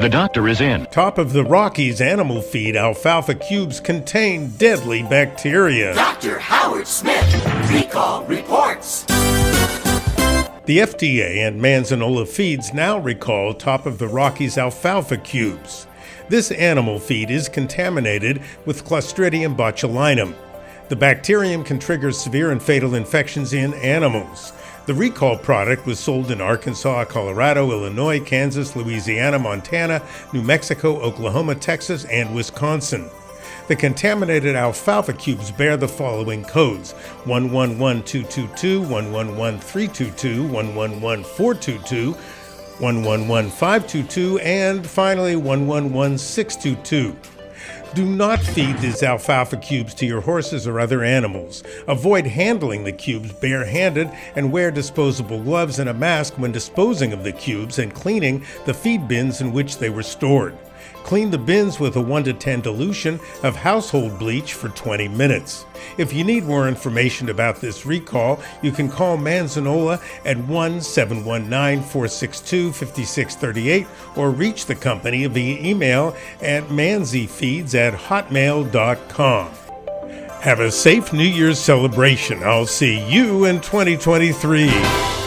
The doctor is in. Top of the Rockies animal feed alfalfa cubes contain deadly bacteria. Dr. Howard Smith, recall reports. The FDA and Manzanola Feeds now recall top of the Rockies alfalfa cubes. This animal feed is contaminated with Clostridium botulinum. The bacterium can trigger severe and fatal infections in animals. The recall product was sold in Arkansas, Colorado, Illinois, Kansas, Louisiana, Montana, New Mexico, Oklahoma, Texas, and Wisconsin. The contaminated alfalfa cubes bear the following codes 111222, 111322, 111422, 111522, and finally 111622. Do not feed these alfalfa cubes to your horses or other animals. Avoid handling the cubes barehanded and wear disposable gloves and a mask when disposing of the cubes and cleaning the feed bins in which they were stored. Clean the bins with a 1 to 10 dilution of household bleach for 20 minutes. If you need more information about this recall, you can call Manzanola at 1 719 462 5638 or reach the company via email at manzyfeeds at hotmail.com. Have a safe New Year's celebration. I'll see you in 2023.